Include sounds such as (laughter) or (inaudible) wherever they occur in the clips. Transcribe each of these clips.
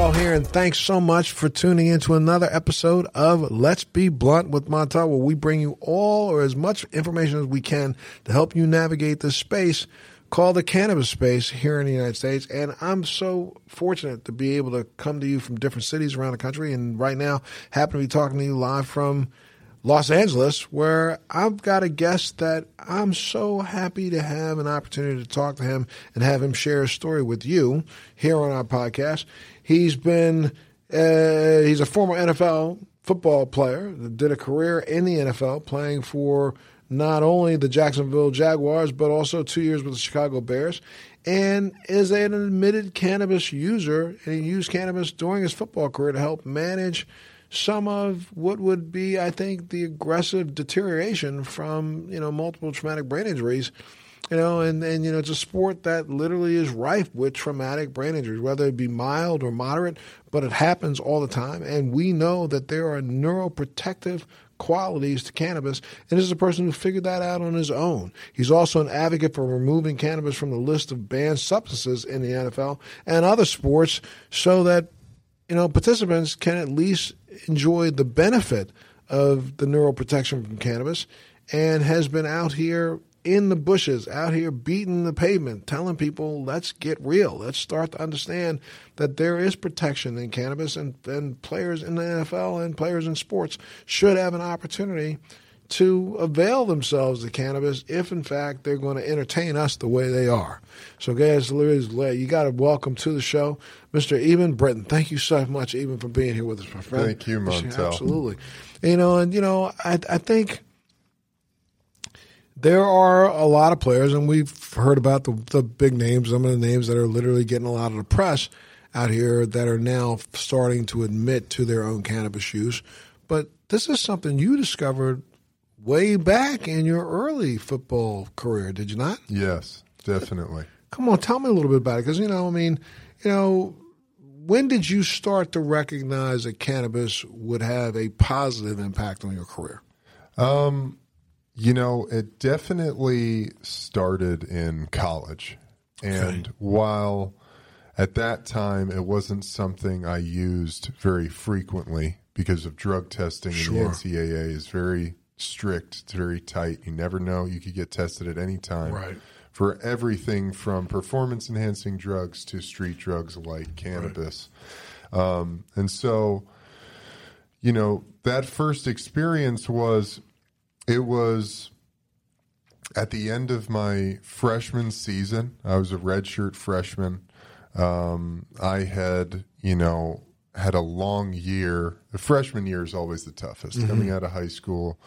Montel here, and thanks so much for tuning in to another episode of Let's Be Blunt with Montel, where we bring you all or as much information as we can to help you navigate this space called the cannabis space here in the United States. And I'm so fortunate to be able to come to you from different cities around the country, and right now happen to be talking to you live from Los Angeles, where I've got a guest that I'm so happy to have an opportunity to talk to him and have him share his story with you here on our podcast. He's been, uh, he's a former NFL football player, that did a career in the NFL playing for not only the Jacksonville Jaguars, but also two years with the Chicago Bears, and is an admitted cannabis user. And he used cannabis during his football career to help manage some of what would be, I think, the aggressive deterioration from you know multiple traumatic brain injuries. You know, and, and you know, it's a sport that literally is rife with traumatic brain injuries, whether it be mild or moderate, but it happens all the time. And we know that there are neuroprotective qualities to cannabis, and this is a person who figured that out on his own. He's also an advocate for removing cannabis from the list of banned substances in the NFL and other sports so that you know participants can at least enjoy the benefit of the neuroprotection from cannabis and has been out here in the bushes, out here beating the pavement, telling people, let's get real. Let's start to understand that there is protection in cannabis, and, and players in the NFL and players in sports should have an opportunity to avail themselves of cannabis if, in fact, they're going to entertain us the way they are. So, guys, you got to welcome to the show Mr. Eben Britton. Thank you so much, Eben, for being here with us, my friend. Thank you, Montel. Absolutely. You know, and, you know, I, I think there are a lot of players, and we've heard about the, the big names, some of the names that are literally getting a lot of the press out here that are now starting to admit to their own cannabis use. But this is something you discovered way back in your early football career, did you not? Yes, definitely. Come on, tell me a little bit about it. Because, you know, I mean, you know, when did you start to recognize that cannabis would have a positive impact on your career? Um, you know, it definitely started in college. And okay. while at that time it wasn't something I used very frequently because of drug testing sure. and the NCAA is very strict, it's very tight. You never know. You could get tested at any time. Right. For everything from performance enhancing drugs to street drugs like cannabis. Right. Um, and so, you know, that first experience was it was at the end of my freshman season. I was a redshirt freshman. Um, I had, you know, had a long year. The freshman year is always the toughest. Mm-hmm. Coming out of high school,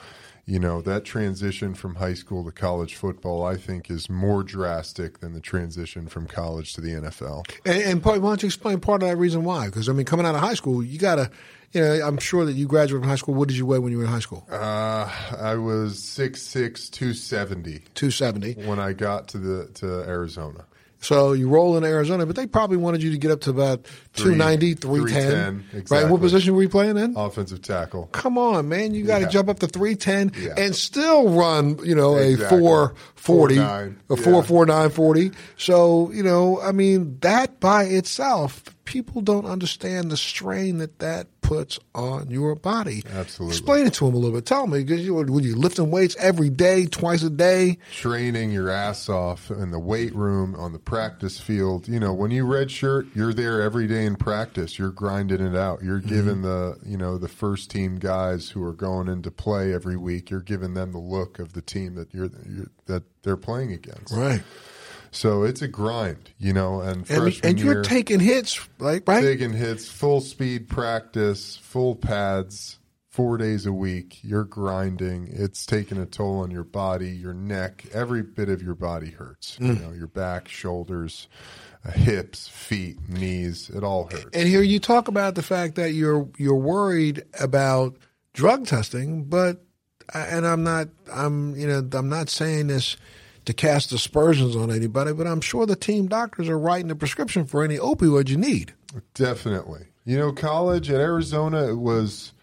you know, that transition from high school to college football, I think, is more drastic than the transition from college to the NFL. And, and part, why don't you explain part of that reason why? Because I mean, coming out of high school, you got to, you know, I'm sure that you graduated from high school. What did you weigh when you were in high school? Uh, I was 6'6", 270. 270. When I got to the to Arizona. So you roll in Arizona, but they probably wanted you to get up to about 290, 310. 310 exactly. Right? What position were you playing in? Offensive tackle. Come on, man. You got to yeah. jump up to 310 yeah. and still run, you know, exactly. a 440, a 449 40. So, you know, I mean, that by itself, people don't understand the strain that that puts on your body. Absolutely. Explain it to them a little bit. Tell me, because you, when you're lifting weights every day, twice a day, training your ass off in the weight room, on the practice field. You know, when you redshirt, you're there every day in practice. You're grinding it out. You're mm-hmm. giving the you know the first team guys who are going into play every week. You're giving them the look of the team that you're, you're that they're playing against. Right. So it's a grind, you know. And and, and you're year, taking hits, like right? Taking hits, full speed practice, full pads, four days a week. You're grinding. It's taking a toll on your body, your neck. Every bit of your body hurts. Mm. You know, your back, shoulders, uh, hips, feet, knees. It all hurts. And here you talk about the fact that you're you're worried about drug testing, but and I'm not. I'm you know I'm not saying this to cast aspersions on anybody, but I'm sure the team doctors are writing the prescription for any opioid you need. Definitely. You know, college at Arizona, it was,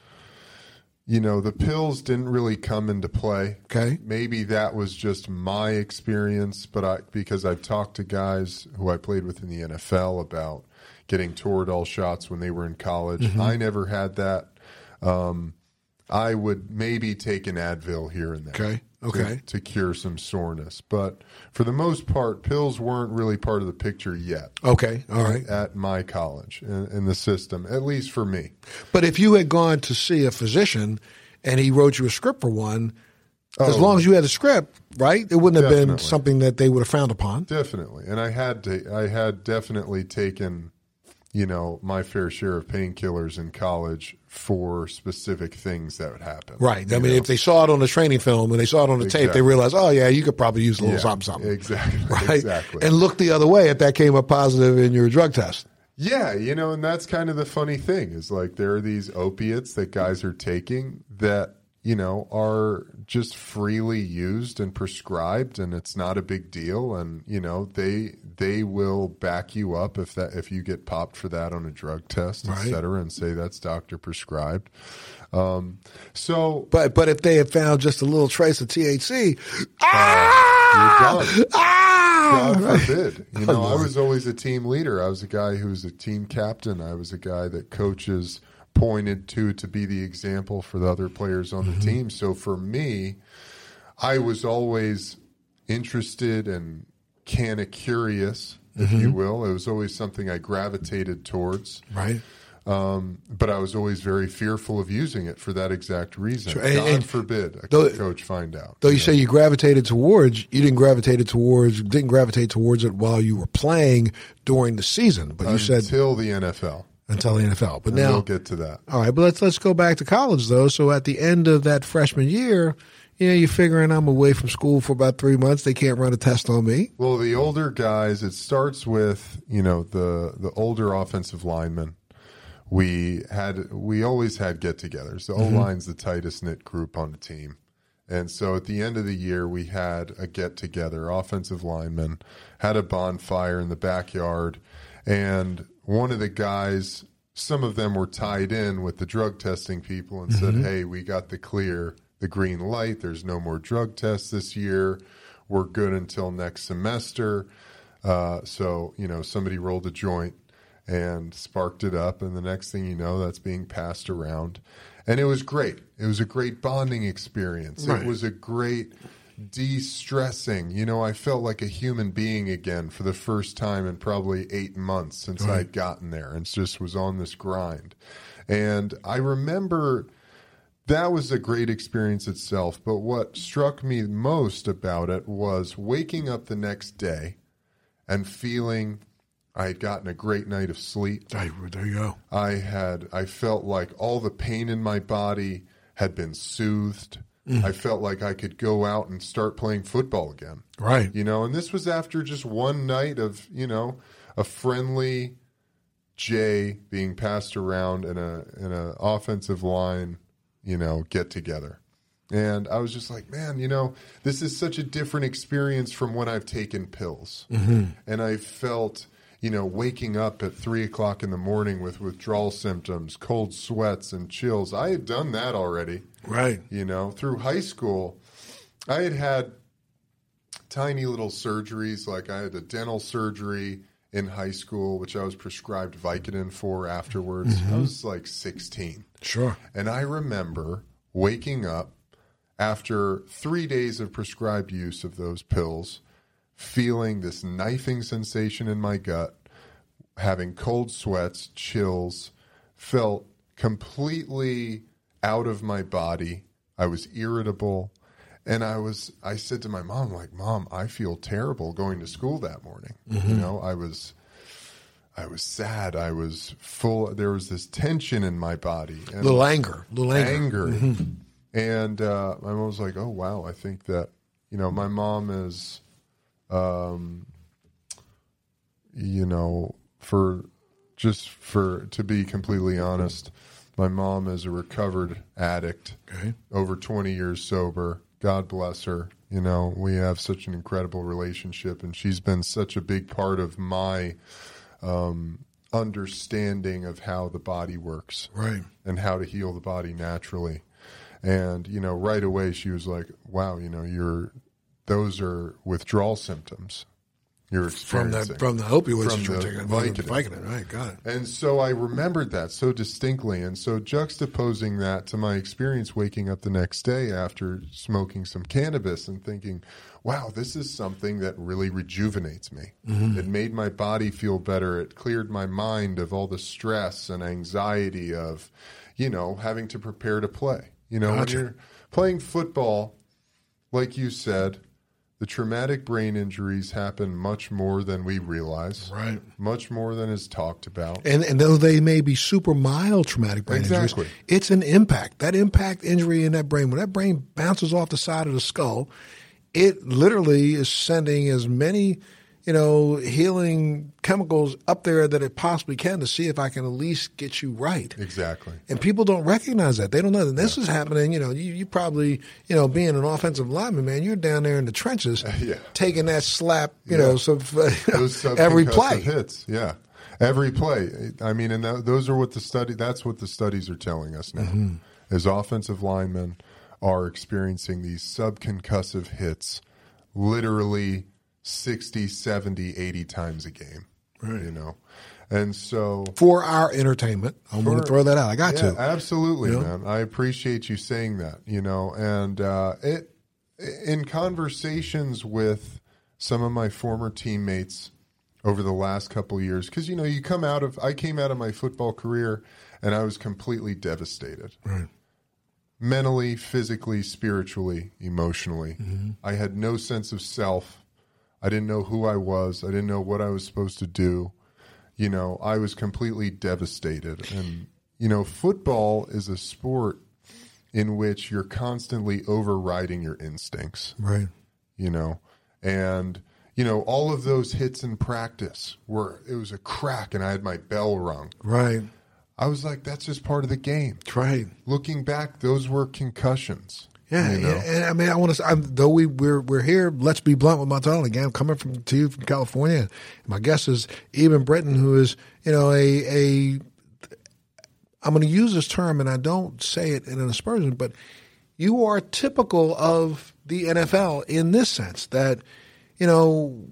you know, the pills didn't really come into play. Okay. Maybe that was just my experience, but I, because I've talked to guys who I played with in the NFL about getting Toradol shots when they were in college. Mm-hmm. I never had that. Um, I would maybe take an Advil here and there. Okay. To- Okay. To, cure some soreness. But for the most part, pills weren't really part of the picture yet Okay. All right. at my college in, in the system, at least for me. But if you had gone to see a physician and he wrote you a script for one, as Oh. long as you had a script, right, it wouldn't have been something that they would have frowned upon. Definitely, and I had to. I had definitely taken, you know, my fair share of painkillers in college for specific things that would happen. Right. I mean, know? if they saw it on the training film and they saw it on the tape, they Exactly. realized, oh yeah, you could probably use a little Yeah, something, something. Exactly. (laughs) Right. Exactly. And look the other way if that came up positive in your drug test. Yeah, you know, and that's kind of the funny thing is like there are these opiates that guys are taking that, you know, are just freely used and prescribed and it's not a big deal and, you know, they they will back you up if that if you get popped for that on a drug test, Right. et cetera, and say that's doctor prescribed. Um so But but if they had found just a little trace of THC, Uh, you're done. ah, God forbid. You know, I was always a team leader. I was a guy who was a team captain. I was a guy that coaches pointed to to be the example for the other players on the team. So for me, I was always interested and kind of curious, if you will. It was always something I gravitated towards. right. Um, but I was always very fearful of using it for that exact reason. Sure, and- God and forbid a though- coach find out. Though you say you gravitated towards, you didn't gravitate towards, didn't gravitate towards it while you were playing during the season. But you said until the NFL. Until the NFL. But And now, we'll get to that. all right. But let's let's go back to college though. So at the end of that freshman year, you know, you're figuring I'm away from school for about three months. They can't run a test on me. Well, the older guys, it starts with you know the the older offensive linemen. We had we always had get-togethers. The mm-hmm. O line's the tightest knit group on the team, and so at the end of the year, we had a get-together. Offensive linemen had a bonfire in the backyard, and one of the guys, some of them were tied in with the drug testing people, and said, "Hey, we got the clear, the green light. There's no more drug tests this year. We're good until next semester." Uh, so you know, somebody rolled a joint and sparked it up, and the next thing you know, that's being passed around, and it was great. It was a great bonding experience. Right. It was a great de-stressing. You know, I felt like a human being again for the first time in probably eight months since I'd gotten there, and just was on this grind. And I remember that was a great experience itself. But what struck me most about it was waking up the next day and feeling I had gotten a great night of sleep. There you go. I had I felt like all the pain in my body had been soothed. Mm. I felt like I could go out and start playing football again. Right. You know, and this was after just one night of, you know, a friendly J being passed around in a in a offensive line, you know, get together. And I was just like, man, you know, this is such a different experience from when I've taken pills. Mm-hmm. And I felt, you know, waking up at three o'clock in the morning with withdrawal symptoms, cold sweats, and chills. I had done that already Right. you know through high school i had had tiny little surgeries like i had a dental surgery in high school which i was prescribed vicodin for afterwards mm-hmm. i was like 16 Sure. and i remember waking up after three days of prescribed use of those pills feeling this knifing sensation in my gut having cold sweats, chills, felt completely out of my body. I was irritable. And I was, I said to my mom, like, Mom, I feel terrible going to school that morning. You know, I was, I was sad. I was full, there was this tension in my body. And Little anger. Little anger. anger. And uh, my mom was like, "Oh wow, I think that you know my mom is, um, you know, for just for to be completely honest, my mom is a recovered addict, Okay. over twenty years sober. God bless her. You know, we have such an incredible relationship, and she's been such a big part of my um, understanding of how the body works Right. and how to heal the body naturally. And you know, right away she was like, "Wow, you know, you're those are withdrawal symptoms." you're from experiencing. the from the opioids From you were the taking, Vicodin. Vicodin, right? Got it. And so I remembered that so distinctly. And so juxtaposing that to my experience waking up the next day after smoking some cannabis and thinking, wow, this is something that really rejuvenates me. Mm-hmm. It made my body feel better. It cleared my mind of all the stress and anxiety of, you know, having to prepare to play. You know, Gotcha. when you're playing football, like you said, the traumatic brain injuries happen much more than we realize Right. much more than is talked about. And, and though they may be super mild traumatic brain Exactly. injuries, it's an impact. That impact injury in that brain, when that brain bounces off the side of the skull, it literally is sending as many, you know, healing chemicals up there that it possibly can to see if I can at least get you right. Exactly. And people don't recognize that. They don't know that this is happening. You know, you, you probably, you know, being an offensive lineman, man, you're down there in the trenches (laughs) Yeah. taking that slap, you Yeah. know, so, (laughs) Those every play. hits, yeah, every play. I mean, and th- those are what the study. That's what the studies are telling us now. Mm-hmm. As offensive linemen are experiencing these subconcussive hits, literally 60, 70, 80 times a game. Right. You know, and so For our entertainment. I'm going to throw that out. I got yeah, to. absolutely, You know? man. I appreciate you saying that. You know, and uh, it in conversations with some of my former teammates over the last couple of years, because you know, you come out of I came out of my football career and I was completely devastated. Right. Mentally, physically, spiritually, emotionally. Mm-hmm. I had no sense of self. I didn't know who I was. I didn't know what I was supposed to do. You know, I was completely devastated. And, you know, football is a sport in which you're constantly overriding your instincts, Right. you know, and, you know, all of those hits in practice were, it was a crack and I had my bell rung. Right. I was like, that's just part of the game. Right. Looking back, those were concussions. Yeah, you know? yeah, and I mean, I want to. I'm, though we we're we're here. Let's be blunt with Montel again. I'm coming from to you from California. My guess is Eben Britton, who is you know a a. I'm going to use this term, and I don't say it in an aspersion, but you are typical of the NFL in this sense that you know.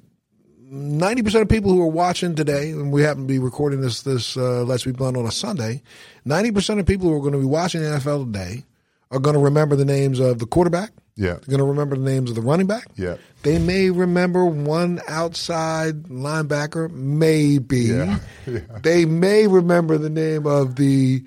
Ninety percent of people who are watching today, and we happen to be recording this this uh, Let's Be Blunt on a Sunday. Ninety percent of people who are going to be watching the NFL today are going to remember the names of the quarterback. Yeah. They're going to remember the names of the running back. Yeah. They may remember one outside linebacker, maybe. Yeah. (laughs) (laughs) Yeah. They may remember the name of the,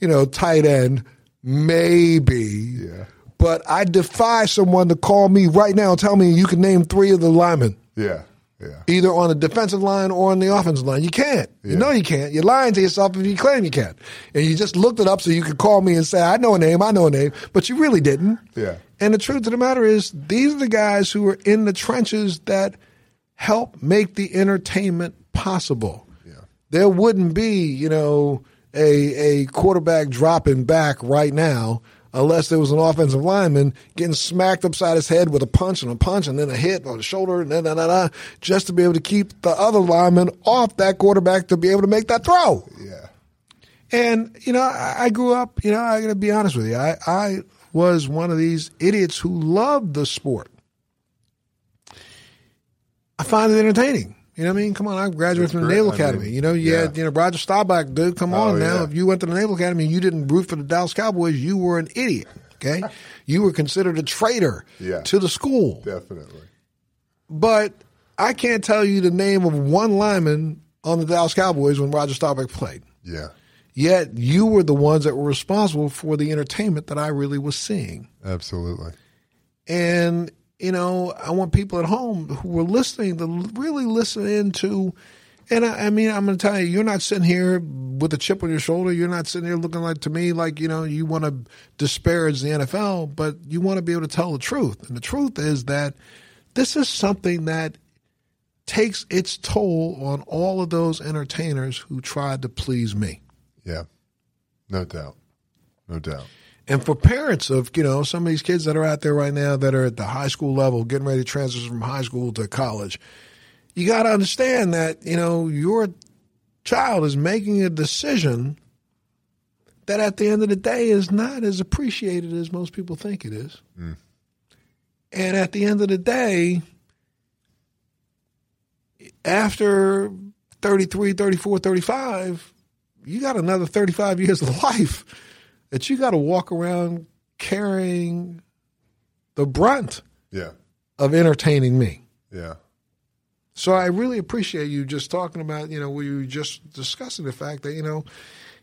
you know, tight end, maybe. Yeah. But I defy someone to call me right now and tell me you can name three of the linemen, Yeah. Yeah. either on the defensive line or on the offensive line. You can't. You know you can't. You're lying to yourself if you claim you can. And you just looked it up so you could call me and say, I know a name, I know a name, but you really didn't. Yeah. And the truth of the matter is, these are the guys who are in the trenches that help make the entertainment possible. Yeah. There wouldn't be, you know, a a quarterback dropping back right now unless there was an offensive lineman getting smacked upside his head with a punch and a punch and then a hit on the shoulder and then da, da, da, just to be able to keep the other lineman off that quarterback to be able to make that throw. Yeah. And you know, I, I grew up. You know, I got to be honest with you. I, I was one of these idiots who loved the sport. I find it entertaining. You know what I mean? Come on, I graduated from the. Naval I Academy. mean, you know, you yeah. had you know Roger Staubach, dude. Come Oh, on now. yeah. If you went to the Naval Academy and you didn't root for the Dallas Cowboys, you were an idiot. Okay, (laughs) you were considered a traitor Yeah. to the school. Definitely. But I can't tell you the name of one lineman on the Dallas Cowboys when Roger Staubach played. Yeah. Yet you were the ones that were responsible for the entertainment that I really was seeing. Absolutely. And, you know, I want people at home who were listening to really listen into. And I, I mean, I'm going to tell you, you're not sitting here with a chip on your shoulder. You're not sitting here looking like to me like, you know, you want to disparage the NFL, but you want to be able to tell the truth. And the truth is that this is something that takes its toll on all of those entertainers who tried to please me. Yeah. No doubt. No doubt. And for parents of, you know, some of these kids that are out there right now that are at the high school level, getting ready to transition from high school to college, you got to understand that, you know, your child is making a decision that at the end of the day is not as appreciated as most people think it is. Mm. And at the end of the day, after 33, 34, 35, you got another 35 years of (laughs) life that you got to walk around carrying the brunt Yeah. of entertaining me. Yeah. So I really appreciate you just talking about, you know, we were just discussing the fact that, you know,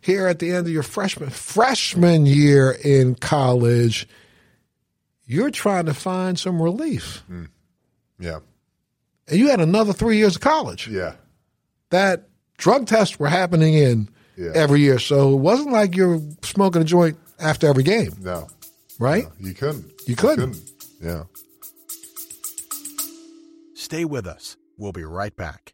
here at the end of your freshman freshman year in college, you're trying to find some relief. Mm. Yeah. And you had another three years of college Yeah. that drug tests were happening in Yeah. every year. So it wasn't like you're smoking a joint after every game, No. right? You couldn't. You couldn't. Yeah. Stay with us. We'll be right back.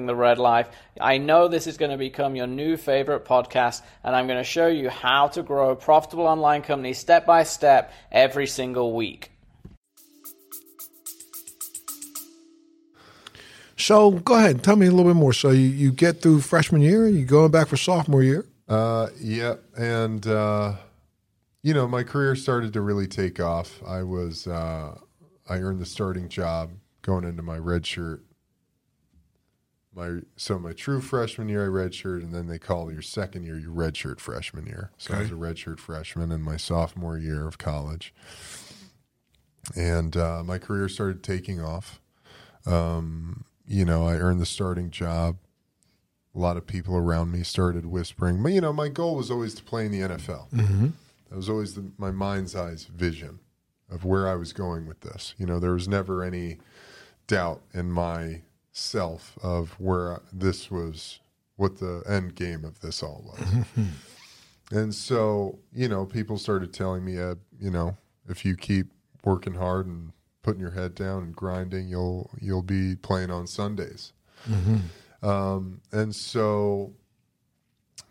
the Red Life. I know this is going to become your new favorite podcast, and I'm going to show you how to grow a profitable online company step by step every single week. So go ahead, tell me a little bit more. So you, you get through freshman year, you going back for sophomore year. Uh, yeah, and uh, you know, my career started to really take off. I was, uh, I earned the starting job going into my red shirt. My so my true freshman year, I redshirt, and then they call your second year your redshirt freshman year. So I was a redshirt freshman in my sophomore year of college, and uh, my career started taking off. Um, you know, I earned the starting job a lot of people around me started whispering. But you know, my goal was always to play in the NFL. Mm-hmm. That was always the, my mind's eyes vision of where I was going with this. You know, there was never any doubt in my self of where this was, what the end game of this all was. (laughs) and so, you know, people started telling me, uh, you know, if you keep working hard and putting your head down and grinding, you'll you'll be playing on Sundays. Um, and so,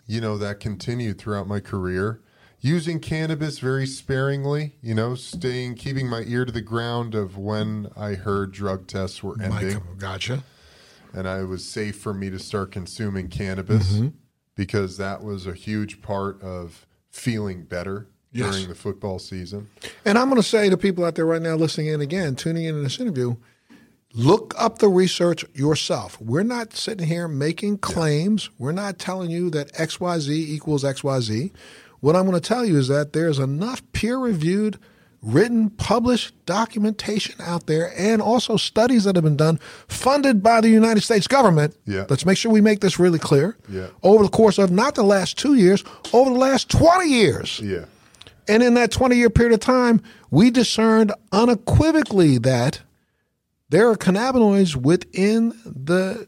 you know, that continued throughout my career. Using cannabis very sparingly, you know, staying, keeping my ear to the ground of when I heard drug tests were ending, Mike, gotcha. and I was safe for me to start consuming cannabis Mm-hmm. because that was a huge part of feeling better Yes. during the football season. And I'm going to say to people out there right now listening in again, tuning in in this interview, look up the research yourself. We're not sitting here making claims. We're not telling you that XYZ equals XYZ. What I'm going to tell you is that there's enough peer reviewed, written, published documentation out there and also studies that have been done funded by the United States government. Yeah. Let's make sure we make this really clear. Yeah. Over the course of not the last two years, over the last 20 years. Yeah. And in that 20 year period of time, we discerned unequivocally that there are cannabinoids within the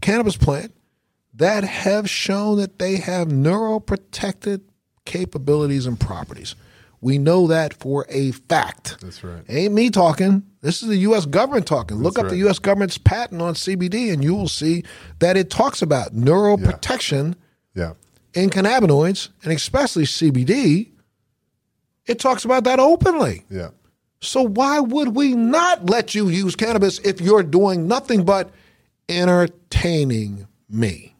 cannabis plant that have shown that they have neuroprotected capabilities and properties. We know that for a fact. That's right. Ain't me talking. This is the U.S. government talking. Look up the. U.S. government's patent on CBD, and you will see that it talks about neuroprotection Yeah. in cannabinoids, and especially CBD, it talks about that openly. Yeah. So why would we not let you use cannabis if you're doing nothing but entertaining me?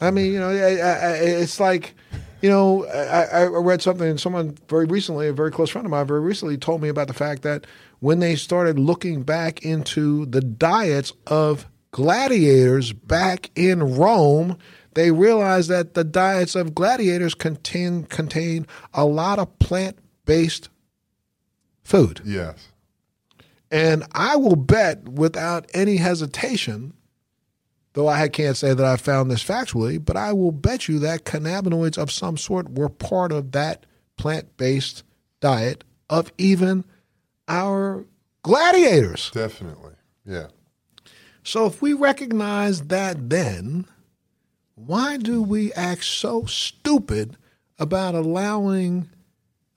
I mean, you know, I, I, it's like, you know, I, I read something. And someone very recently, a very close friend of mine, very recently told me about the fact that when they started looking back into the diets of gladiators back in Rome, they realized that the diets of gladiators contain contain a lot of plant based food. Yes. And I will bet without any hesitation, though I can't say that I found this factually, but I will bet you that cannabinoids of some sort were part of that plant based diet of even our gladiators. Definitely. Yeah. So if we recognize that then, why do we act so stupid about allowing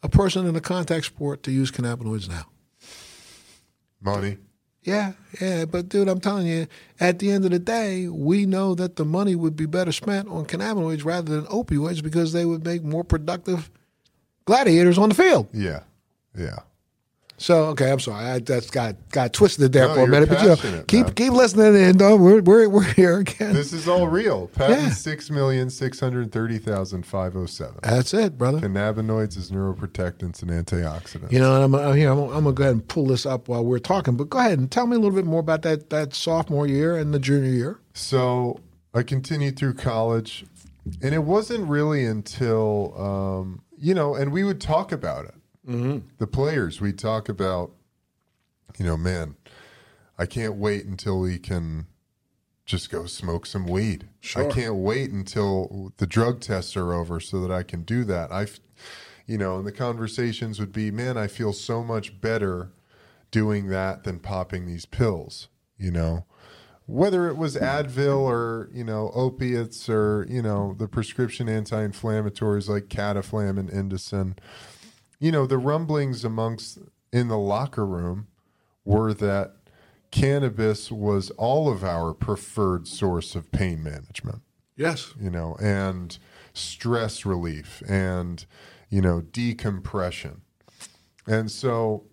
a person in a contact sport to use cannabinoids now? Money. Yeah, yeah, but dude, I'm telling you, at the end of the day, we know that the money would be better spent on cannabinoids rather than opioids because they would make more productive gladiators on the field. Yeah, yeah. So okay, I'm sorry, I that's got got twisted there No, for a minute, but you know, keep man. keep listening in. though. We're we're we're here again. This is all real. Patent Yeah. six million six hundred thirty thousand five hundred seven. That's it, brother. Cannabinoids is neuroprotectants and antioxidants. You know, and I'm, I'm here. I'm, I'm gonna go ahead and pull this up while we're talking. But go ahead and tell me a little bit more about that that sophomore year and the junior year. So I continued through college, and it wasn't really until um, you know, and we would talk about it. Mm-hmm. The players, we'd talk about, you know, man, I can't wait until we can just go smoke some weed. Sure. I can't wait until the drug tests are over so that I can do that. I, you know, and the conversations would be, man, I feel so much better doing that than popping these pills. You know, whether it was Advil or you know opiates or you know the prescription anti-inflammatories like Cataflam and Indocin. You know, the rumblings amongst in the locker room were that cannabis was all of our preferred source of pain management Yes. you know, and stress relief and, you know, decompression. And so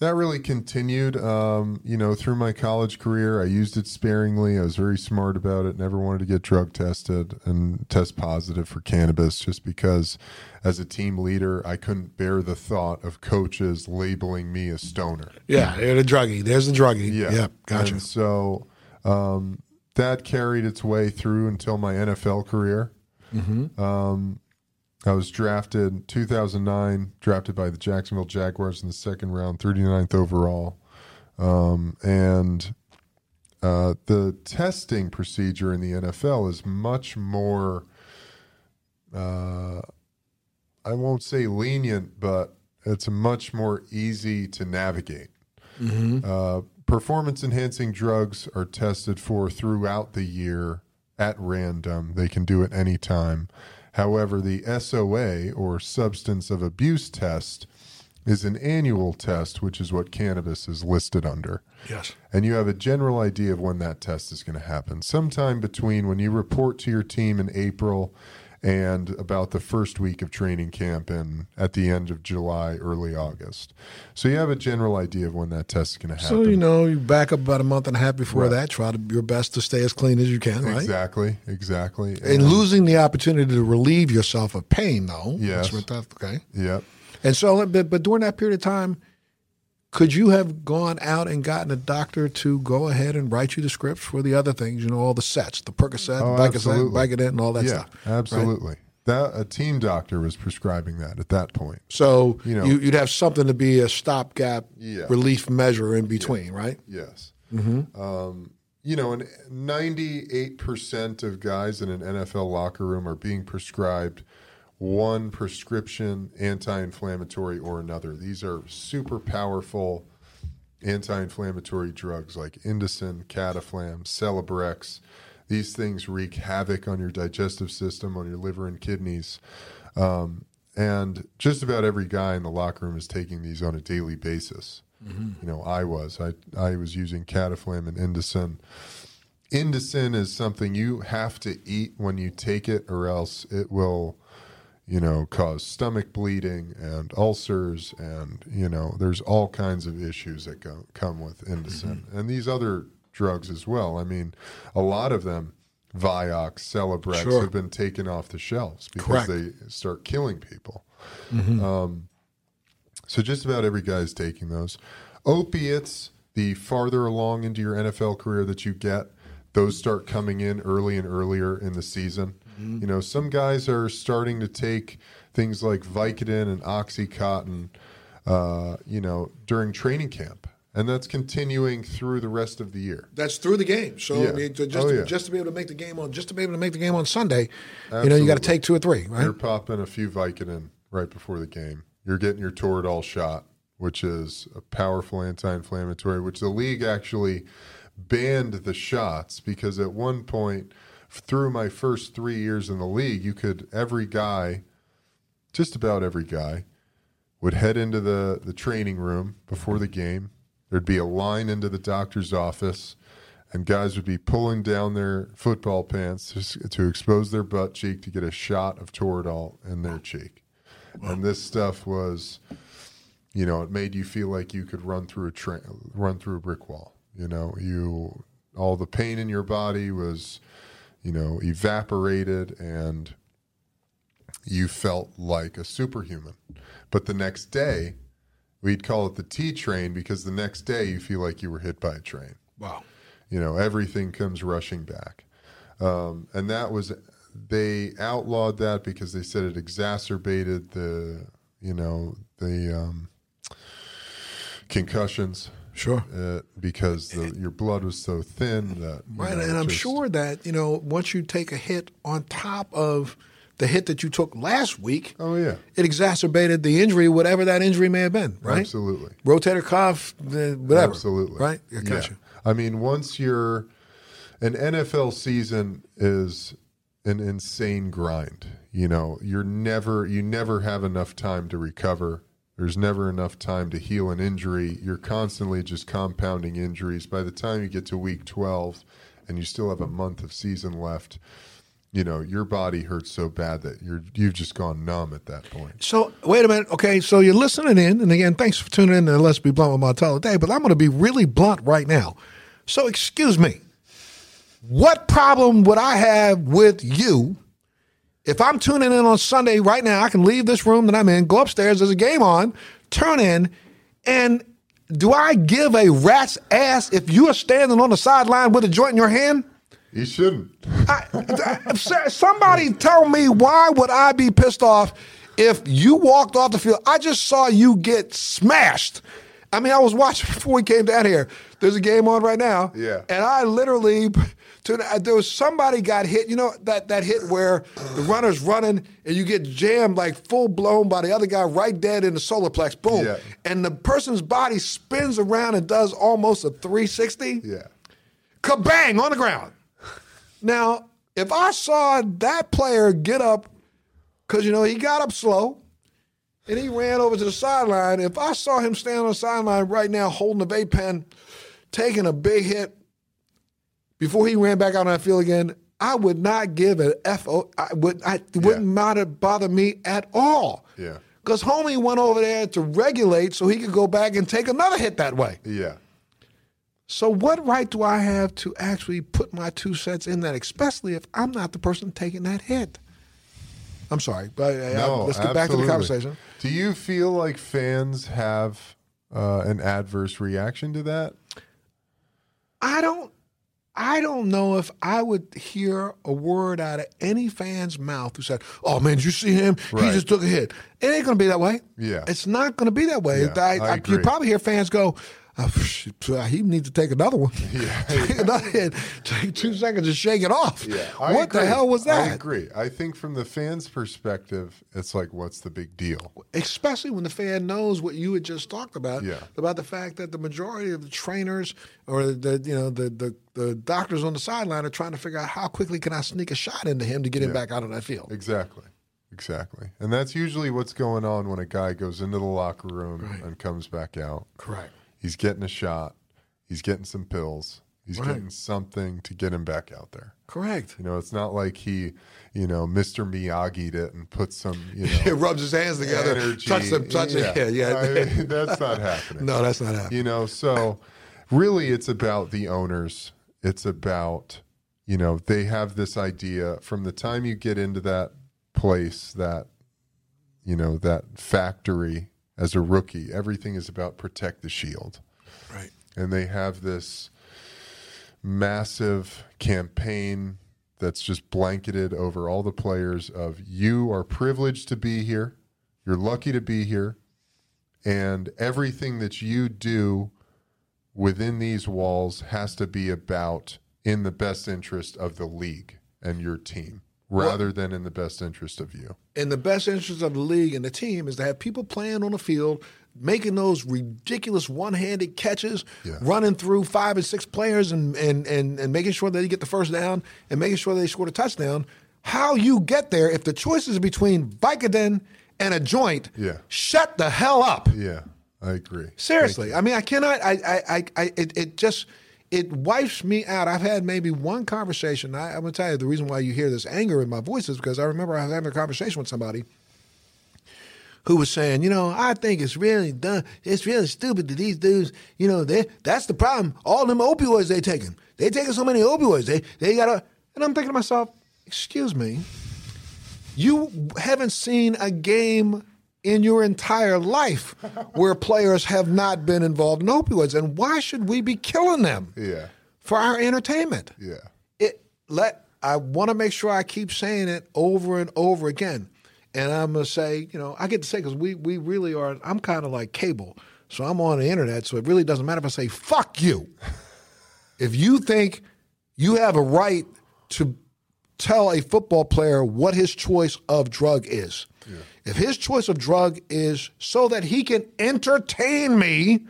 that really continued, um, you know, through my college career. I used it sparingly. I was very smart about it. Never wanted to get drug tested and test positive for cannabis just because, as a team leader, I couldn't bear the thought of coaches labeling me a stoner. Yeah, they're the druggie. There's the druggie. Yeah. Yep. Gotcha. And so um, that carried its way through until my NFL career. Mm-hmm. Um, I was drafted 2009, drafted by the Jacksonville Jaguars in the second round, 39th overall. Um, and uh, the testing procedure in the NFL is much more, uh, I won't say lenient, but it's much more easy to navigate. Uh, performance enhancing drugs are tested for throughout the year at random. They can do it anytime. However, the SOA or substance of abuse test is an annual test, which is what cannabis is listed under. yes. And you have a general idea of when that test is going to happen. Sometime between when you report to your team in April and about the first week of training camp and at the end of July, early August. So you have a general idea of when that test is going to happen. So you know, you back up about a month and a half before Right. that. Try to your best to stay as clean as you can, right? Exactly, exactly. And losing the opportunity to relieve yourself of pain, though. Yes. That's what that, okay. Yep. And so, but, but during that period of time, could you have gone out and gotten a doctor to go ahead and write you the scripts for the other things? You know, all the sets, the Percocet, Oh, Vicodin. Vicodin, and all that yeah, stuff. absolutely. That a team doctor was prescribing that at that point. So You know- you, would have something to be a stopgap Yeah. relief measure in between, right? Yes. Mm-hmm. Um, you know, and 98% of guys in an NFL locker room are being prescribed one prescription anti inflammatory or another. These are super powerful anti inflammatory drugs like Indocin, Cataflam, Celebrex. These things wreak havoc on your digestive system, on your liver and kidneys. Um, and just about every guy in the locker room is taking these on a daily basis. You know, I was. I I was using Cataflam and Indocin. Indocin is something you have to eat when you take it, or else it will, you know, cause stomach bleeding and ulcers, and you know, there's all kinds of issues that go, come with Indocin and these other drugs as well. I mean, a lot of them, Vioxx, Celebrex, Sure. have been taken off the shelves Correct. because they start killing people. Um, so just about every guy is taking those. Opiates, the farther along into your NFL career that you get, those start coming in early and earlier in the season. You know, some guys are starting to take things like Vicodin and OxyContin, uh, you know, during training camp. And that's continuing through the rest of the year. That's through the game. So Yeah. I mean, to just Oh, to, yeah. just to be able to make the game on just to be able to make the game on Sunday, you know, you got to take two or three, right? You're popping a few Vicodin right before the game. You're getting your Toradol shot, which is a powerful anti-inflammatory. Which the league actually banned the shots because at one point, through my first three years in the league, you could every guy, just about every guy, would head into the the training room before the game, There'd be a line into the doctor's office, and guys would be pulling down their football pants to, to expose their butt cheek to get a shot of Toradol in their cheek. And this stuff was, you know, it made you feel like you could run through a train, run through a brick wall. You know, you all the pain in your body was, you know, evaporated, and you felt like a superhuman. But the next day, we'd call it the T train because the next day you feel like you were hit by a train. Wow. You know, everything comes rushing back. Um, and that was, they outlawed that because they said it exacerbated the, you know, the um, concussions. Sure. Uh, because the, your blood was so thin that. Right, know, and I'm just- sure that you know once you take a hit on top of the hit that you took last week, Oh, yeah. it exacerbated the injury, whatever that injury may have been. Right? Absolutely. Rotator cuff, the- whatever. Absolutely. Right. I got yeah. you. I mean, once you're an NFL season is an insane grind. You know, you're never you never have enough time to recover. There's never enough time to heal an injury. You're constantly just compounding injuries. By the time you get to week 12 and you still have a month of season left, you know, your body hurts so bad that you're you've just gone numb at that point. So wait a minute. Okay, so you're listening in, and again, thanks for tuning in to Let's Be Blunt with Montel today. But I'm going to be really blunt right now. So excuse me. What problem would I have with you if I'm tuning in on Sunday right now? I can leave this room that I'm in, go upstairs. There's a game on, turn in, and do I give a rat's ass if you are standing on the sideline with a joint in your hand? You shouldn't. I, I- somebody tell me why would I be pissed off if you walked off the field? I just saw you get smashed. I mean, I was watching (laughs) before we came down here. There's a game on right now. Yeah. And I literally, to, there was somebody got hit. You know that that hit where the runner's running and you get jammed like full blown by the other guy right dead in the solar plex. Boom. Yeah. And the person's body spins around and does almost a 360 Yeah. kabang on the ground. Now, if I saw that player get up, because you know he got up slow, and he ran over to the sideline. If I saw him stand on the sideline right now, holding the vape pen, taking a big hit, before he ran back out on that field again, I would not give an F. I would. I it wouldn't matter bother me at all. Yeah. Because homie went over there to regulate so he could go back and take another hit that way. Yeah. So, what right do I have to actually put my two cents in that, especially if I'm not the person taking that hit? I'm sorry, but uh, No, let's get back to the conversation. Do you feel like fans have uh, an adverse reaction to that? I don't, I don't know if I would hear a word out of any fan's mouth who said, "Oh man, did you see him? He just took a hit." It ain't to be that way. Yeah. it's not to be that way. Yeah, I you agree. probably hear fans go. "Oh, shit, he needs to take another one. (laughs) Yeah, (laughs) take another. (laughs) Take two seconds to shake it off. I what the hell was that? I agree. I think from the fans' perspective, it's like, what's the big deal? especially when the fan knows what you had just talked about Yeah. about the fact that the majority of the trainers or the you know the, the the doctors on the sideline are trying to figure out how quickly can I sneak a shot into him to get him Yeah. back out on that field. Exactly. Exactly. And that's usually what's going on when a guy goes into the locker room and comes back out. Correct. He's getting a shot. He's getting some pills. He's Right. getting something to get him back out there. Correct. You know, it's not like he, you know, Mr. Miyagi'd it and put some, you He (laughs) know, rubs his hands together, energy. touch them, touch yeah. it. Yeah, yeah. I mean, that's not (laughs) happening. no, that's not happening. You know, so really it's about the owners. It's about, you know, they have this idea from the time you get into that place, that, you know, that factory as a rookie, everything is about protect the shield. Right. And they have this massive campaign that's just blanketed over all the players of you are privileged to be here. You're lucky to be here and everything that you do within these walls has to be about in the best interest of the league and your team rather than in the best interest of you. in the best interest of the league and the team is to have people playing on the field, making those ridiculous one-handed catches, Yeah. running through five and six players, and and and and making sure that they get the first down and making sure they score the touchdown. How you get there? If the choice is between Vicodin and a joint, Yeah. shut the hell up. Yeah. I agree. Seriously, I mean, I cannot. I, I, I, I it, it just it wipes me out. I've had maybe one conversation. I, I'm gonna tell you the reason why you hear this anger in my voice is because I remember I was having a conversation with somebody who was saying, you know, I think it's really done. It's really stupid that these dudes, you know, they that's the problem. All them opioids they taking. They taking so many opioids. They they gotta. And I'm thinking to myself, excuse me, you haven't seen a game in your entire life where players have not been involved in opioids, and why should we be killing them Yeah. for our entertainment? Yeah. it let I want to make sure I keep saying it over and over again. And I'm gonna say, you know, I get to say because we we really are. I'm kind of like cable, so I'm on the internet, so it really doesn't matter if I say "fuck you." (laughs) if you think you have a right to tell a football player what his choice of drug is, if his choice of drug is so that he can entertain me,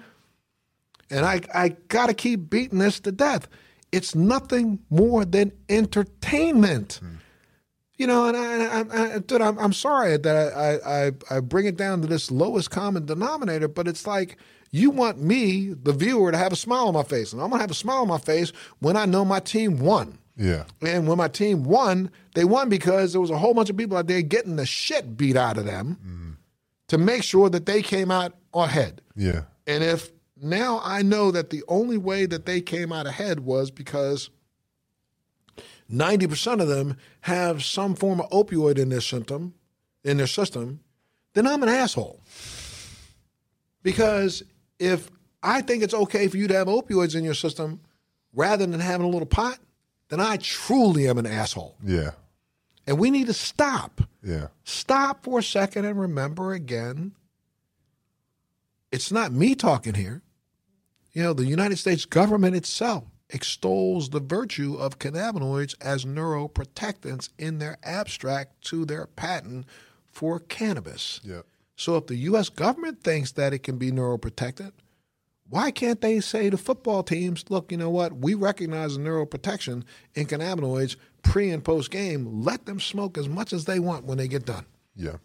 and I, I got to keep beating this to death. It's nothing more than entertainment. Hmm. You know, and I, I, I dude, I'm, I'm sorry that I, I, I bring it down to this lowest common denominator, but it's like you want me, the viewer, to have a smile on my face, and I'm gonna have a smile on my face when I know my team won. Yeah. And when my team won, they won because there was a whole bunch of people out there getting the shit beat out of them to make sure that they came out ahead. Yeah. And if now I know that the only way that they came out ahead was because 90% of them have some form of opioid in their symptom, in their system, then I'm an asshole. Because if I think it's okay for you to have opioids in your system rather than having a little pot, then I truly am an asshole. Yeah. And we need to stop. Yeah. Stop for a second and remember again it's not me talking here. You know, the United States government itself extols the virtue of cannabinoids as neuroprotectants in their abstract to their patent for cannabis. Yeah. So if the U.S. government thinks that it can be neuroprotectant, why can't they say to football teams, look, you know what? We recognize the neuroprotection in cannabinoids pre and post game. Let them smoke as much as they want when they get done. Yeah.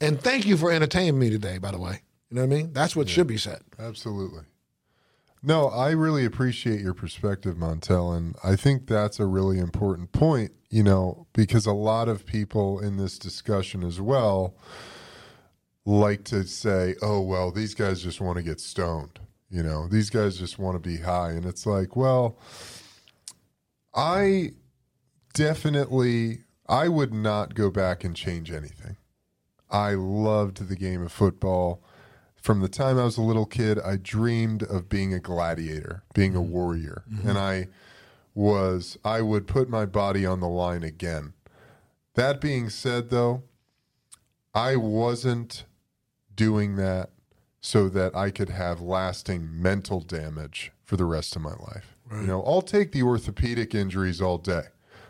And thank you for entertaining me today, by the way. You know what I mean? That's what should be said. Absolutely. No, I really appreciate your perspective, Montel, and I think that's a really important point, you know, because a lot of people in this discussion as well like to say, oh, well, these guys just want to get stoned. You know, these guys just want to be high. And it's like, well, I definitely, I would not go back and change anything. I loved the game of football. From the time I was a little kid, I dreamed of being a gladiator, being a mm-hmm. warrior. Mm-hmm. And I was, I would put my body on the line again. That being said, though, I wasn't doing that so that I could have lasting mental damage for the rest of my life. You know, I'll take the orthopedic injuries all day.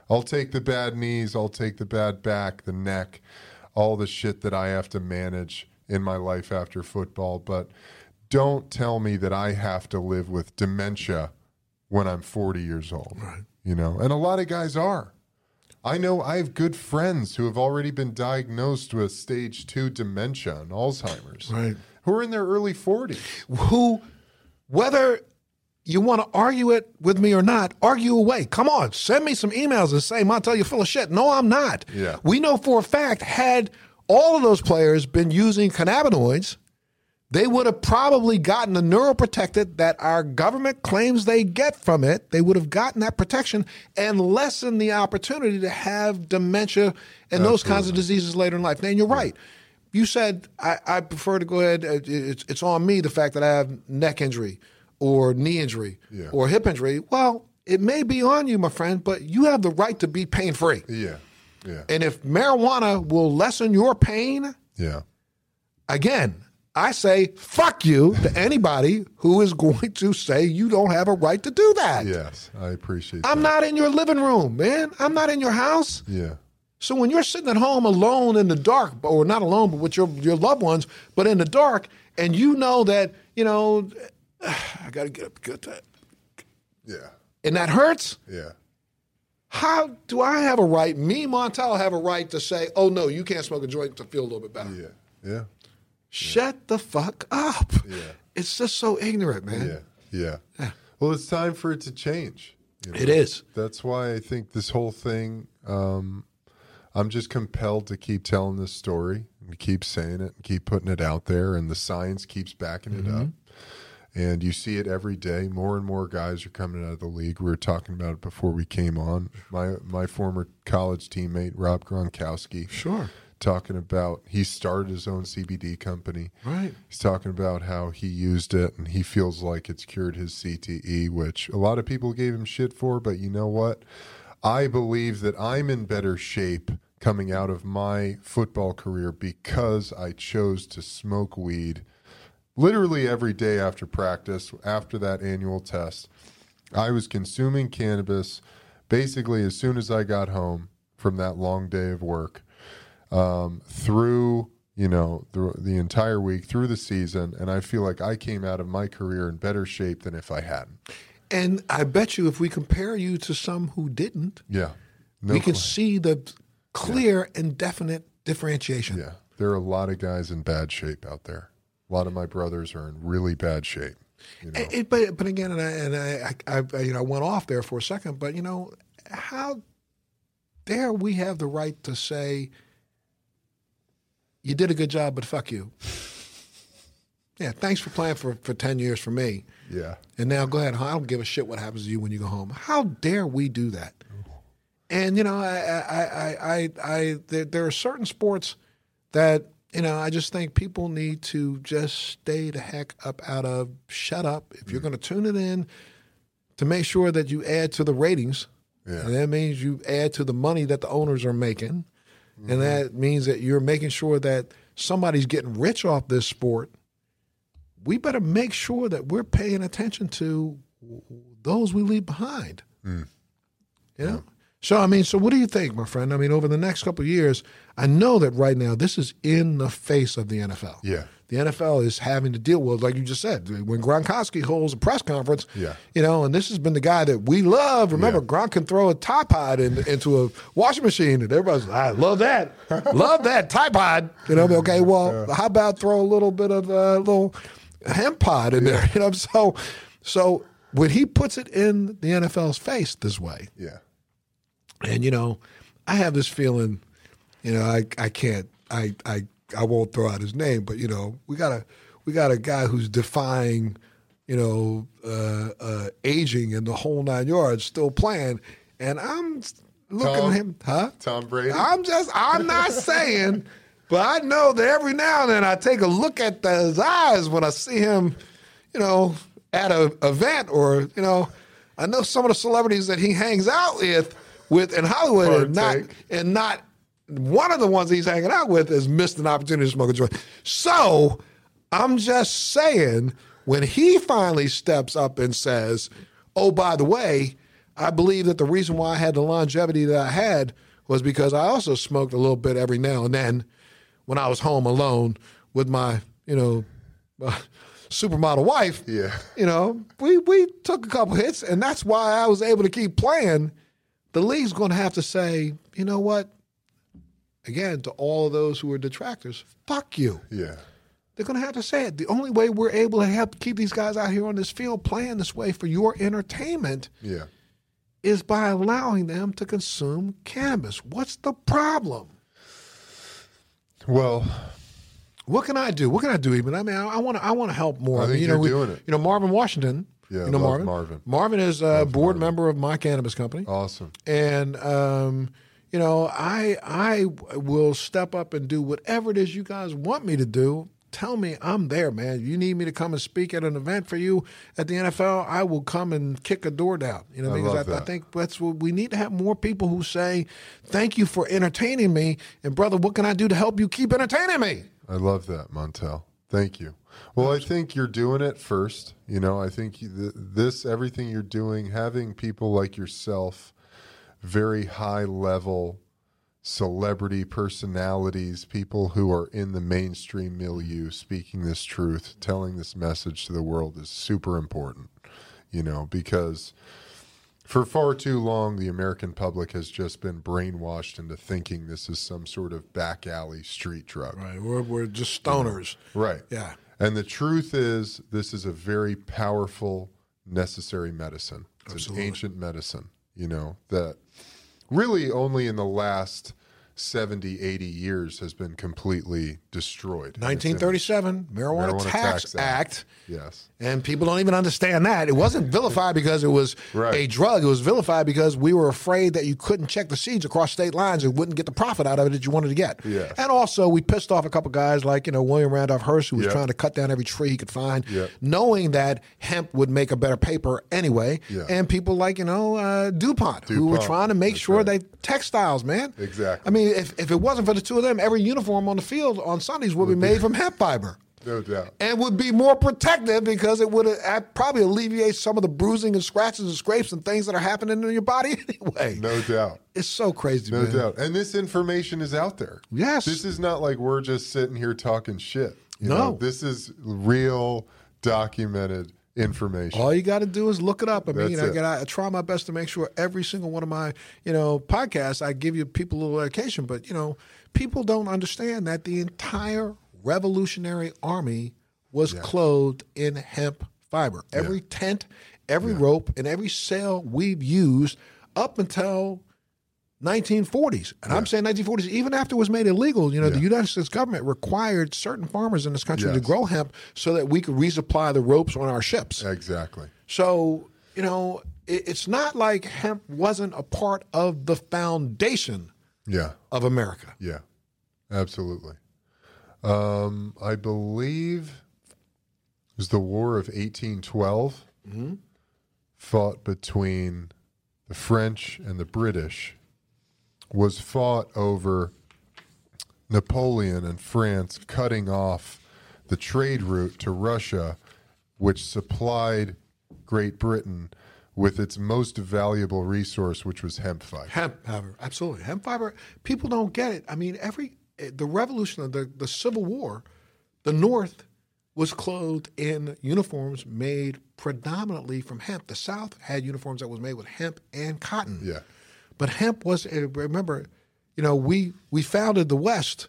I'll take the bad knees, I'll take the bad back, the neck, all the shit that I have to manage in my life after football, but don't tell me that I have to live with dementia when I'm 40 years old. Right. You know, and a lot of guys are. I know I have good friends who have already been diagnosed with stage two dementia and Alzheimer's, Right. Who are in their early 40s. Who, whether you want to argue it with me or not, argue away. Come on, send me some emails and say, Montel, you're full of shit. No, I'm not. Yeah. We know for a fact, had all of those players been using cannabinoids, they would have probably gotten the neuroprotectant that our government claims they get from it. They would have gotten that protection and lessened the opportunity to have dementia and those kinds of diseases later in life. And you're right. You said I, I prefer to go ahead. uh, It's, it's on me the fact that I have neck injury or knee injury Yeah. or hip injury. Well, it may be on you, my friend, but you have the right to be pain free. Yeah. Yeah. And if marijuana will lessen your pain, Yeah. again, I say fuck you to anybody who is going to say you don't have a right to do that. Yes. I appreciate it. I'm that. not in your living room, man. I'm not in your house. Yeah. So when you're sitting at home alone in the dark, or not alone, but with your your loved ones, but in the dark, and you know that you know, (sighs) I got to get up, get that, Yeah. and that hurts. Yeah. How do I have a right? Me, Montel, have a right to say, "Oh no, you can't smoke a joint to feel a little bit better." Yeah. Yeah. Shut the fuck up. Yeah. It's just so ignorant, man. Yeah, yeah. Well, it's time for it to change. you know? It is. That's why I think this whole thing. Um, I'm just compelled to keep telling this story and keep saying it and keep putting it out there, and the science keeps backing it up. Mm-hmm. And you see it every day. More and more guys are coming out of the league. We were talking about it before we came on. My my former college teammate Rob Gronkowski, Sure. talking about he started his own CBD company. Right. He's talking about how he used it and he feels like it's cured his CTE, which a lot of people gave him shit for. But you know what? I believe that I'm in better shape coming out of my football career because I chose to smoke weed literally every day after practice, after that annual test. I was consuming cannabis basically as soon as I got home from that long day of work um, through you know the, the entire week through the season. And i feel like i came out of my career in better shape than if i hadn't. And I bet you if we compare you to some who didn't, yeah. No we can see the clear and definite differentiation. yeah there are a lot of guys in bad shape out there a lot of my brothers are in really bad shape you know It- it- but but again, and I and I, I, I you know I went off there for a second, but you know how dare we have the right to say you did a good job, but fuck you. (laughs) Yeah, thanks for playing for, for ten years for me, yeah and now go ahead. I don't give a shit what happens to you when you go home. How dare we do that? And you know, I I I I, I there, there are certain sports that you know I just think people need to just stay the heck up out of. Shut up if you're mm-hmm. going to tune it in to make sure that you add to the ratings. Yeah. And that means you add to the money that the owners are making, and mm-hmm. that means that you're making sure that somebody's getting rich off this sport. We better make sure that we're paying attention to those we leave behind. Mm. You know? So I mean, so what do you think, my friend? I mean, over the next couple of years, I know that right now this is in the face of the NFL. Yeah. The NFL is having to deal with, like you just said, when Gronkowski holds a press conference, Yeah. you know, and this has been the guy that we love. Remember, Yeah. Gronk can throw a Tide Pod in, into a washing machine, and everybody's, like, I love that, (laughs) love that Tide Pod. You know, okay, well, how about throw a little bit of a little hemp pod in there? (laughs) You know, so, so when he puts it in the NFL's face this way, yeah and you know, I have this feeling, you know, I I can't I I I won't throw out his name, but you know, we got a we got a guy who's defying, you know, uh, uh, aging and the whole nine yards, still playing, and I'm looking Tom? at him, huh? tom brady I'm just I'm not (laughs) saying, but I know that every now and then I take a look at the, his eyes when I see him, you know, at a event or you know, I know some of the celebrities that he hangs out with with in Hollywood and not and not one of the ones he's hanging out with has missed an opportunity to smoke a joint. So I'm just saying when he finally steps up and says, "Oh, by the way, I believe that the reason why I had the longevity that I had was because I also smoked a little bit every now and then when I was home alone with my, you know, uh, supermodel wife. Yeah. You know, we we took a couple hits, and that's why I was able to keep playing. The league's going to have to say, you know what? Again, to all of those who are detractors, fuck you. yeah They're going to have to say it. The only way we're able to help keep these guys out here on this field playing this way for your entertainment yeah is by allowing them to consume cannabis. What's the problem? well What can I do? What can I do? Even I mean, I want to. I want to help more. I think you know, you're we- doing it. You know, Marvin Washington. Yeah, you know Marvin. Marvin. Marvin is a board member of my cannabis company. awesome and um, you know, I I will step up and do whatever it is you guys want me to do. Tell me I'm there, man. You need me to come and speak at an event for you at the NFL. I will come and kick a door down. You know, I because love I, I think that's what we need to have more people who say, "Thank you for entertaining me," and brother, what can I do to help you keep entertaining me? I love that, Montel. Thank you. Well, I think you're doing it first. You know, I think this, everything you're doing, having people like yourself, very high level celebrity personalities, people who are in the mainstream milieu speaking this truth, telling this message to the world is super important, you know, because For far too long, the American public has just been brainwashed into thinking this is some sort of back alley street drug. Right. We're, we're just stoners. Right. Yeah. And the truth is, this is a very powerful, necessary medicine. It's Absolutely. an ancient medicine, you know, that really only in the last 70, 80 years has been completely destroyed. 1937 Marijuana, Marijuana Tax, Tax Act. Act. Yes. And people don't even understand that. It wasn't vilified because it was Right. a drug. It was vilified because we were afraid that you couldn't check the seeds across state lines and wouldn't get the profit out of it that you wanted to get. Yes. And also, we pissed off a couple guys like, you know, William Randolph Hearst, who was Yep. trying to cut down every tree he could find, Yep. knowing that hemp would make a better paper anyway. Yeah. And people like, you know, uh, DuPont, who were trying to make That's sure right. they textiles, man. Exactly. I mean, if, if it wasn't for the two of them, every uniform on the field on Sundays would be made from hemp fiber No doubt. and would be more protective because it would uh, probably alleviate some of the bruising and scratches and scrapes and things that are happening in your body (laughs) anyway. No doubt. It's so crazy, No man. doubt. And this information is out there. Yes. This is not like we're just sitting here talking shit. You No. know, this is real documented information. All you got to do is look it up. I mean, you know, it. I, I try my best to make sure every single one of my, you know, podcasts, I give you people a little education. But you know, people don't understand that the entire Revolutionary Army was clothed in hemp fiber. Every tent, every rope, and every sail we've used up until 1940s. And I'm saying 1940s, even after it was made illegal, you know, the United States government required certain farmers in this country to grow hemp so that we could resupply the ropes on our ships. Exactly. So, you know, it, it's not like hemp wasn't a part of the foundation Yeah. of America. Yeah. Absolutely. Um, I believe it was the War of 1812 fought between the French and the British was fought over Napoleon and France cutting off the trade route to Russia, which supplied Great Britain with its most valuable resource, which was hemp fiber. Hemp fiber, absolutely. Hemp fiber, people don't get it. I mean, every the revolution, the, the Civil War, the North was clothed in uniforms made predominantly from hemp. The South had uniforms that was made with hemp and cotton. Yeah. But hemp was eh, remember, you know, we we founded the West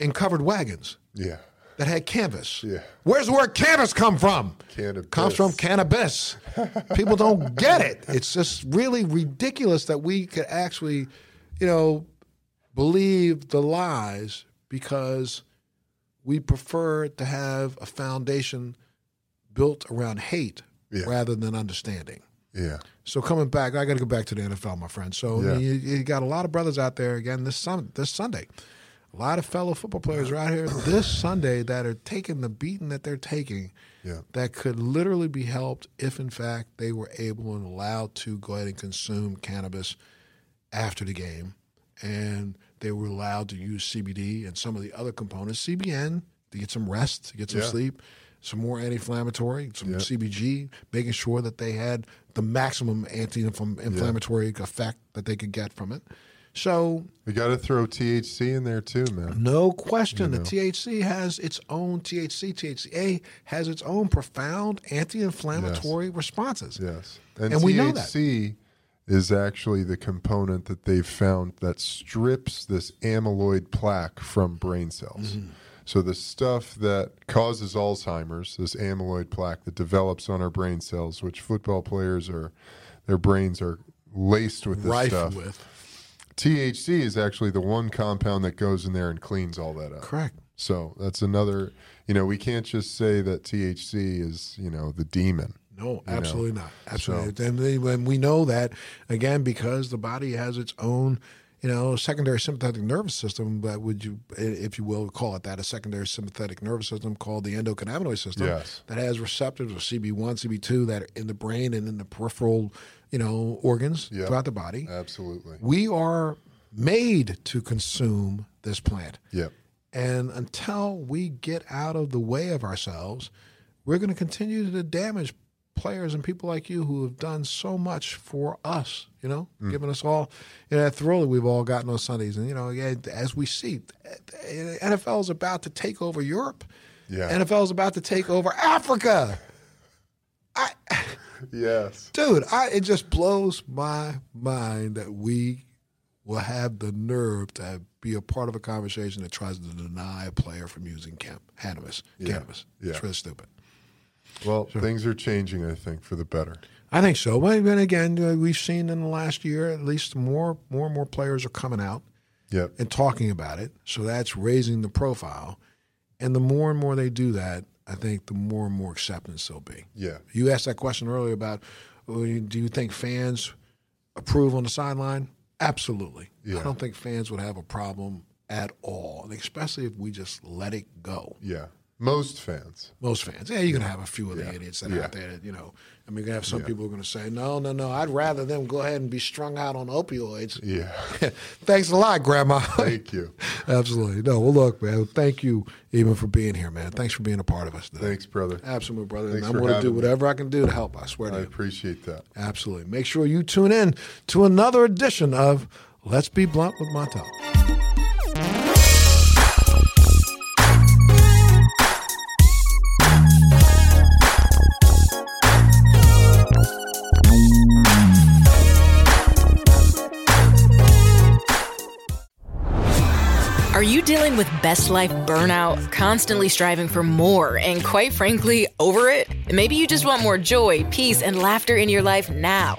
in covered wagons Yeah. that had canvas. Yeah. Where's the word canvas come from? Cannabis. Comes from cannabis. (laughs) People don't get it. It's just really ridiculous that we could actually, you know, believe the lies because we prefer to have a foundation built around hate Yeah. rather than understanding. Yeah. So coming back, I got to go back to the NFL, my friend. So Yeah. you, you got a lot of brothers out there again this sun, this Sunday. A lot of fellow football players are out here this Sunday that are taking the beating that they're taking. Yeah. That could literally be helped if, in fact, they were able and allowed to go ahead and consume cannabis after the game, and they were allowed to use CBD and some of the other components, CBN, to get some rest, to get some Yeah. sleep, some more anti-inflammatory, some CBG, making sure that they had the maximum anti-inflammatory effect that they could get from it. So, We got to throw THC in there too, man. no question, the THC has its own THC. THCA has its own profound anti-inflammatory responses. Yes. And, And we know that. THC is actually the component that they've found that strips this amyloid plaque from brain cells. Mm-hmm. So the stuff that causes Alzheimer's, this amyloid plaque that develops on our brain cells, which football players are, their brains are laced with this Rife stuff. with THC is actually the one compound that goes in there and cleans all that up. correct. So that's another, you know, we can't just say that THC is, you know, the demon. No, absolutely not. Absolutely. And then when we know that again because the body has its own, you know, secondary sympathetic nervous system. But would you, if you will, call it that, a secondary sympathetic nervous system called the endocannabinoid system Yes. that has receptors of CB one, CB two that are in the brain and in the peripheral, you know, organs Yep. throughout the body. Absolutely. We are made to consume this plant. Yep. And until we get out of the way of ourselves, we're going to continue to damage players and people like you who have done so much for us, you know, Mm. giving us all you know, that thrill that we've all gotten on Sundays. And, you know, yeah, as we see, NFL is about to take over Europe. Yeah. NFL is about to take over Africa. I, yes. Dude, I, it just blows my mind that we will have the nerve to be a part of a conversation that tries to deny a player from using cannabis. Cannabis. Yeah. It's really stupid. Well, things are changing, I think, for the better. I think so. But then again, uh, we've seen in the last year at least more, more and more players are coming out Yep. and talking about it. So that's raising the profile. And the more and more they do that, I think the more and more acceptance there'll be. Yeah. You asked that question earlier about uh, do you think fans approve on the sideline? Absolutely. Yeah. I don't think fans would have a problem at all, and especially if we just let it go. Yeah. Most fans. Most fans, yeah, you're gonna have a few of the Yeah. idiots that are Yeah. out there that you know. I mean, you're gonna have some people who are gonna say, "No, no, no, I'd rather them go ahead and be strung out on opioids." Yeah. (laughs) Thanks a lot, Grandma. Thank you. (laughs) Absolutely. No, well, look, man. Thank you even for being here, man. Thanks for being a part of us. Today. Thanks, brother. Absolutely, brother. Thanks and I'm to do having me. whatever I can do to help. I swear to I appreciate that. Absolutely. Make sure you tune in to another edition of Let's Be Blunt with Montel. Are you dealing with best life burnout, constantly striving for more, and quite frankly, over it? Maybe you just want more joy, peace, and laughter in your life now.